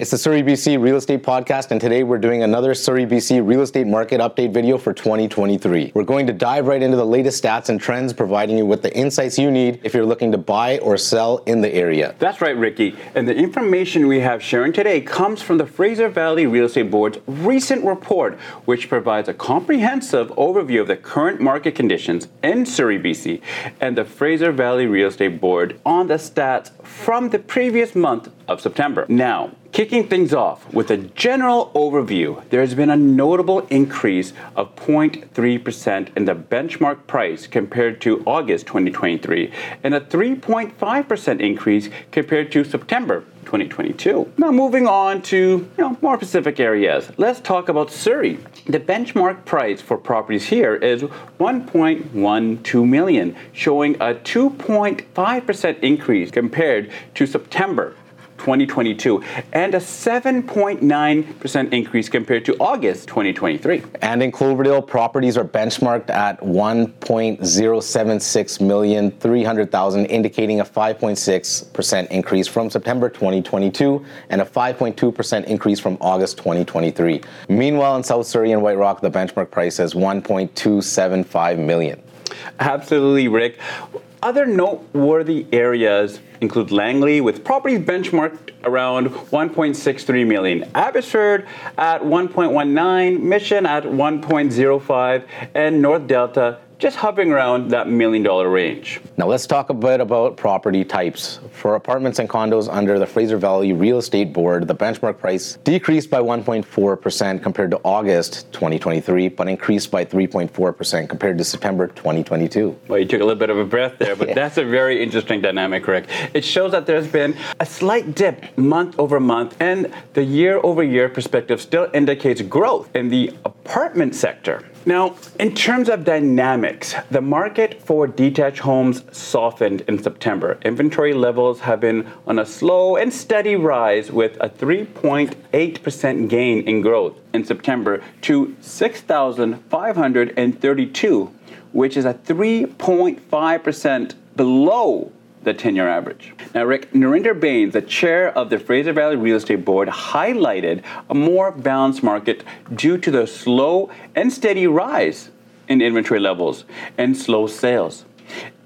It's the Surrey BC Real Estate Podcast, and today we're doing another Surrey BC Real Estate Market Update video for 2023. We're going to dive right into the latest stats and trends, providing you with the insights you need if you're looking to buy or sell in the area. That's right, Ricky. And the information we have sharing today comes from the Fraser Valley Real Estate Board's recent report, which provides a comprehensive overview of the current market conditions in Surrey, BC, and the Fraser Valley Real Estate Board on the stats from the previous month of September. Now, Kicking things off with a general overview, there has been a notable increase of 0.3% in the benchmark price compared to August 2023 and a 3.5% increase compared to September 2022. Now moving on to you know, more specific areas. Let's talk about Surrey. The benchmark price for properties here is 1.12 million, showing a 2.5% increase compared to September 2022 and a 7.9% increase compared to August 2023. And in Cloverdale, properties are benchmarked at 1.076 million 300,000, indicating a 5.6% increase from September 2022 and a 5.2% increase from August 2023. Meanwhile, in South Surrey and White Rock, the benchmark price is 1.275 million. Absolutely, Rick. Other noteworthy areas include Langley with properties benchmarked around 1.63 million, Abbotsford at 1.19, Mission at 1.05, and North Delta just hovering around that million dollar range. Now let's talk a bit about property types. For apartments and condos under the Fraser Valley Real Estate Board, the benchmark price decreased by 1.4% compared to August 2023, but increased by 3.4% compared to September 2022. Well, you took a little bit of a breath there, but that's a very interesting dynamic, Rick. It shows that there's been a slight dip month over month, and the year over year perspective still indicates growth in the apartment sector. Now, in terms of dynamics, the market for detached homes softened in September. Inventory levels have been on a slow and steady rise with a 3.8% gain in growth in September to 6,532, which is a 3.5% below the 10 year average. Now, Rick, Narinder Bains, the chair of the Fraser Valley Real Estate Board, highlighted a more balanced market due to the slow and steady rise in inventory levels and slow sales.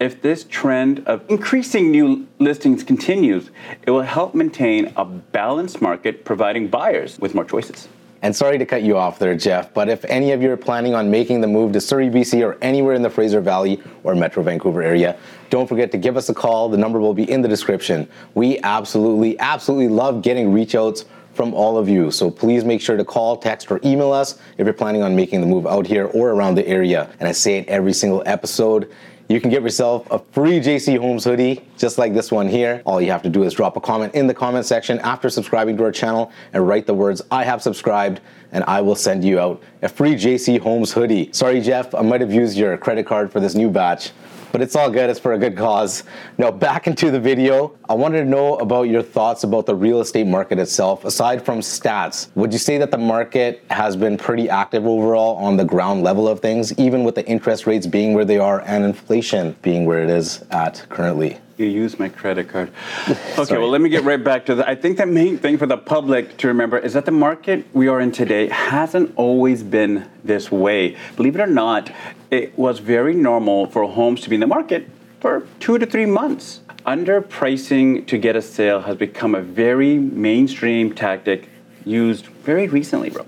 If this trend of increasing new listings continues, it will help maintain a balanced market, providing buyers with more choices. And sorry to cut you off there, Jeff, but if any of you are planning on making the move to Surrey, BC, or anywhere in the Fraser Valley or Metro Vancouver area, don't forget to give us a call. The number will be in the description. We absolutely, absolutely love getting reach outs from all of you. So please make sure to call, text, or email us if you're planning on making the move out here or around the area. And I say it every single episode you can get yourself a free JC Holmes hoodie, just like this one here. All you have to do is drop a comment in the comment section after subscribing to our channel and write the words, I have subscribed, and I will send you out a free JC Holmes hoodie. Sorry, Jeff, I might have used your credit card for this new batch but it's all good. It's for a good cause. Now, back into the video. I wanted to know about your thoughts about the real estate market itself. Aside from stats, would you say that the market has been pretty active overall on the ground level of things, even with the interest rates being where they are and inflation being where it is at currently? You use my credit card. Okay, well, let me get right back to that. I think the main thing for the public to remember is that the market we are in today hasn't always been this way. Believe it or not, it was very normal for homes to be in the market for two to three months. Underpricing to get a sale has become a very mainstream tactic used very recently, bro.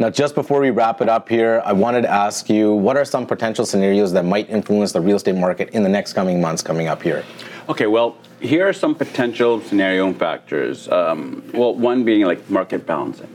Now, just before we wrap it up here, I wanted to ask you what are some potential scenarios that might influence the real estate market in the next coming months coming up here? Okay, well, here are some potential scenario factors. Um, well, one being like market balancing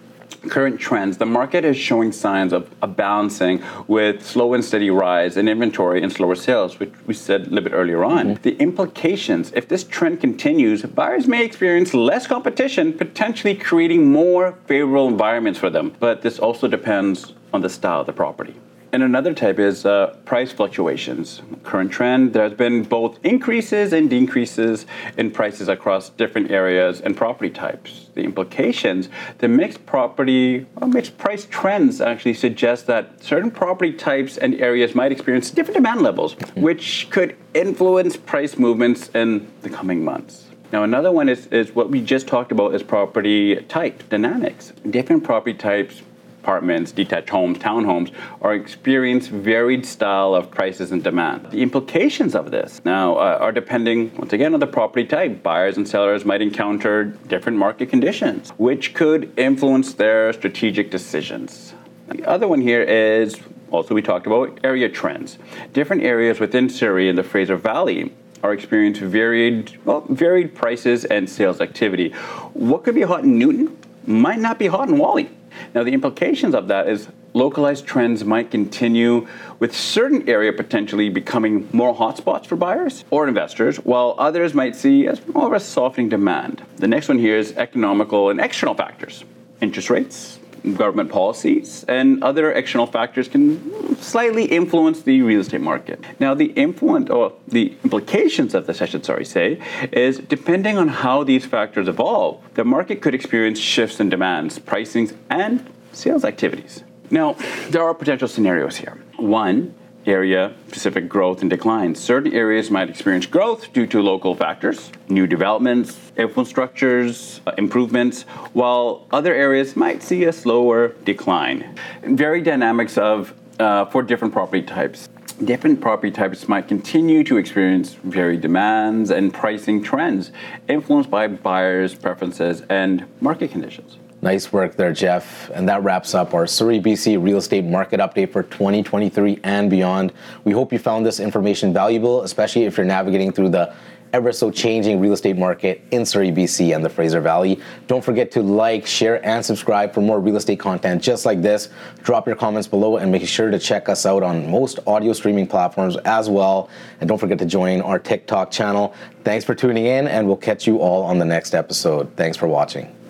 current trends, the market is showing signs of a balancing with slow and steady rise in inventory and slower sales, which we said a little bit earlier on. Mm-hmm. The implications, if this trend continues, buyers may experience less competition, potentially creating more favorable environments for them. But this also depends on the style of the property. And another type is uh, price fluctuations. Current trend, there's been both increases and decreases in prices across different areas and property types. The implications, the mixed property, or mixed price trends actually suggest that certain property types and areas might experience different demand levels, which could influence price movements in the coming months. Now, another one is, is what we just talked about is property type dynamics. Different property types, apartments, detached homes, townhomes, are experience varied style of prices and demand. The implications of this now uh, are depending, once again, on the property type. Buyers and sellers might encounter different market conditions, which could influence their strategic decisions. The other one here is also we talked about area trends. Different areas within Surrey and the Fraser Valley are experiencing varied, well, varied prices and sales activity. What could be hot in Newton might not be hot in Whalley. Now, the implications of that is localized trends might continue with certain area potentially becoming more hotspots for buyers or investors, while others might see as more of a softening demand. The next one here is economical and external factors. Interest rates, government policies and other external factors can slightly influence the real estate market. Now, the influence or the implications of this, I should sorry say, is depending on how these factors evolve, the market could experience shifts in demands, pricings, and sales activities. Now, there are potential scenarios here. One, area specific growth and decline. Certain areas might experience growth due to local factors, new developments, infrastructures, uh, improvements, while other areas might see a slower decline. Very dynamics of uh, for different property types. Different property types might continue to experience varied demands and pricing trends influenced by buyers' preferences and market conditions. Nice work there, Jeff. And that wraps up our Surrey, BC real estate market update for 2023 and beyond. We hope you found this information valuable, especially if you're navigating through the ever so changing real estate market in Surrey, BC and the Fraser Valley. Don't forget to like, share, and subscribe for more real estate content just like this. Drop your comments below and make sure to check us out on most audio streaming platforms as well. And don't forget to join our TikTok channel. Thanks for tuning in, and we'll catch you all on the next episode. Thanks for watching.